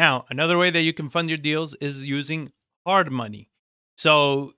Now, another way that you can fund your deals is using hard money. So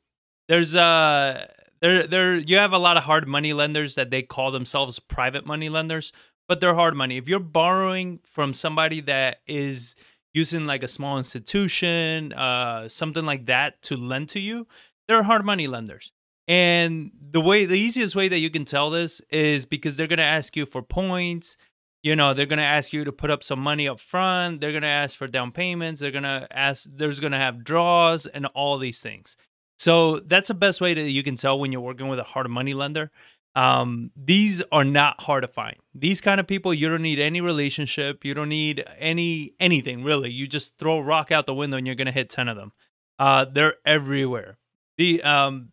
there's a there there you have a lot of hard money lenders that they call themselves private money lenders, but they're hard money. If you're borrowing from somebody that is using like a small institution, uh something like that to lend to you, they're hard money lenders. And the way the easiest way that you can tell this is because they're going to ask you for points, you know they're going to ask you to put up some money up front they're going to ask for down payments they're going to ask there's going to have draws and all these things. So that's the best way that you can tell when you're working with a hard money lender. Um, these are not hard to find. These kind of people you don't need any relationship you don't need any anything really. You just throw a rock out the window and you're going to hit 10 of them. Uh, they're everywhere. The um,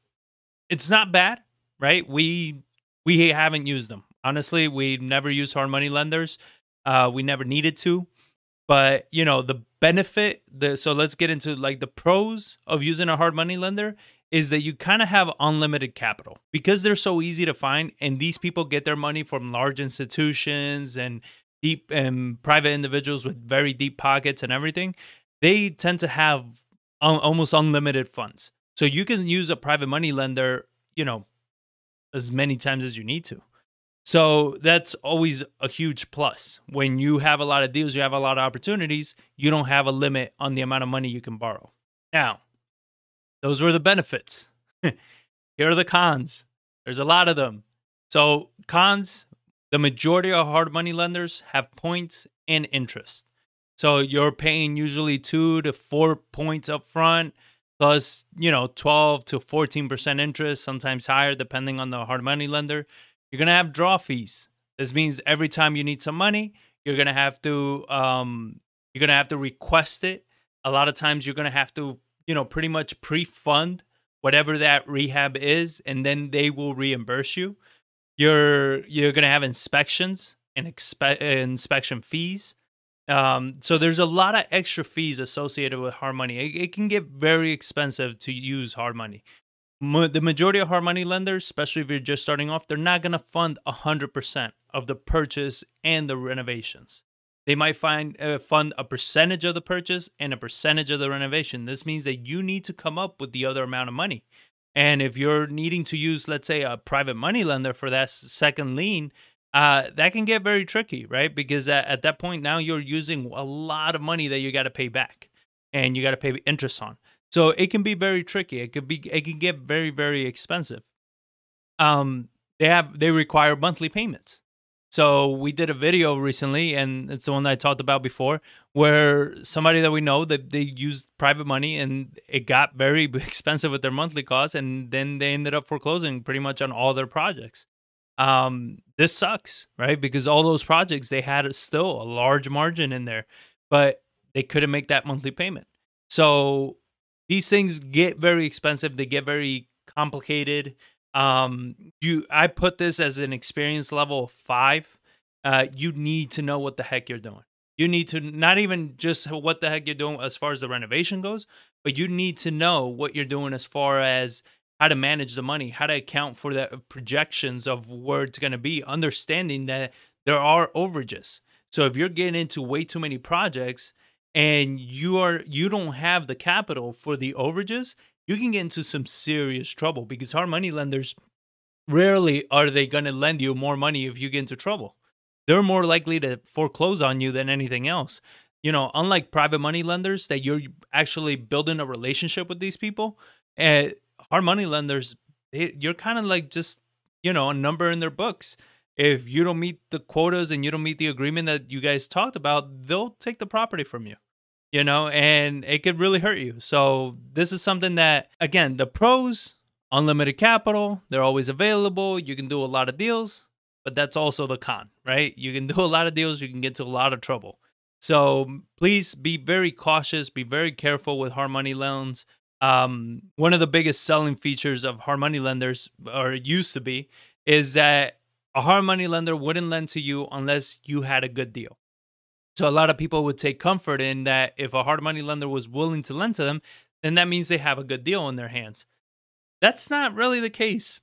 it's not bad right? We we haven't used them Honestly, we never use hard money lenders. Uh, we never needed to. But you know, the benefit, the so let's get into like the pros of using a hard money lender is that you kind of have unlimited capital because they're so easy to find and these people get their money from large institutions and deep and private individuals with very deep pockets and everything they tend to have un- almost unlimited funds so you can use a private money lender you know as many times as you need to so that's always a huge plus. When you have a lot of deals, you have a lot of opportunities, you don't have a limit on the amount of money you can borrow. Now, those were the benefits. Here are the cons. There's a lot of them. So, cons the majority of hard money lenders have points and interest. So, you're paying usually two to four points up front, plus, you know, 12 to 14% interest, sometimes higher, depending on the hard money lender. You're gonna have draw fees. This means every time you need some money, you're gonna have to um, you're gonna have to request it. A lot of times, you're gonna have to you know pretty much pre-fund whatever that rehab is, and then they will reimburse you. You're you're gonna have inspections and expe- inspection fees. Um, so there's a lot of extra fees associated with hard money. It, it, can get very expensive to use hard money the majority of hard money lenders, especially if you're just starting off, they're not going to fund 100% of the purchase and the renovations. They might find uh, fund a percentage of the purchase and a percentage of the renovation. This means that you need to come up with the other amount of money. And if you're needing to use, let's say, a private money lender for that second lien, uh, that can get very tricky, right? Because at, at that point, now you're using a lot of money that you got to pay back and you got to pay interest on. So it can be very tricky. It could be it can get very very expensive. Um they have they require monthly payments. So we did a video recently and it's the one I talked about before where somebody that we know that they used private money and it got very expensive with their monthly costs and then they ended up foreclosing pretty much on all their projects. Um this sucks, right? Because all those projects they had still a large margin in there, but they couldn't make that monthly payment. So these things get very expensive. They get very complicated. Um, you, I put this as an experience level five. Uh, you need to know what the heck you're doing. You need to not even just what the heck you're doing as far as the renovation goes, but you need to know what you're doing as far as how to manage the money, how to account for the projections of where it's going to be, understanding that there are overages. So if you're getting into way too many projects, and you are you don't have the capital for the overages, you can get into some serious trouble because hard money lenders rarely are they going to lend you more money if you get into trouble. They're more likely to foreclose on you than anything else. You know, unlike private money lenders that you're actually building a relationship with these people, eh, and hard money lenders, they, you're kind of like just you know a number in their books if you don't meet the quotas and you don't meet the agreement that you guys talked about, they'll take the property from you. You know, and it could really hurt you. So, this is something that, again, the pros unlimited capital, they're always available. You can do a lot of deals, but that's also the con, right? You can do a lot of deals, you can get to a lot of trouble. So, please be very cautious, be very careful with hard money loans. Um, one of the biggest selling features of hard money lenders, or used to be, is that a hard money lender wouldn't lend to you unless you had a good deal. So a lot of people would take comfort in that if a hard money lender was willing to lend to them, then that means they have a good deal in their hands. That's not really the case.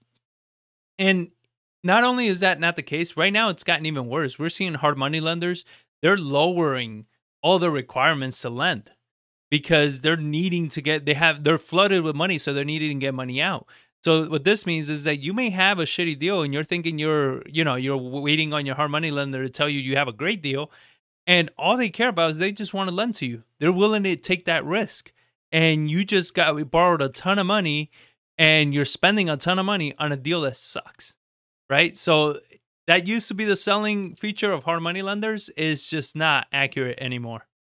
And not only is that not the case, right now it's gotten even worse. We're seeing hard money lenders, they're lowering all the requirements to lend because they're needing to get they have they're flooded with money so they're needing to get money out so what this means is that you may have a shitty deal and you're thinking you're you know you're waiting on your hard money lender to tell you you have a great deal and all they care about is they just want to lend to you. They're willing to take that risk and you just got we borrowed a ton of money and you're spending a ton of money on a deal that sucks right? So that used to be the selling feature of hard money lenders is just not accurate anymore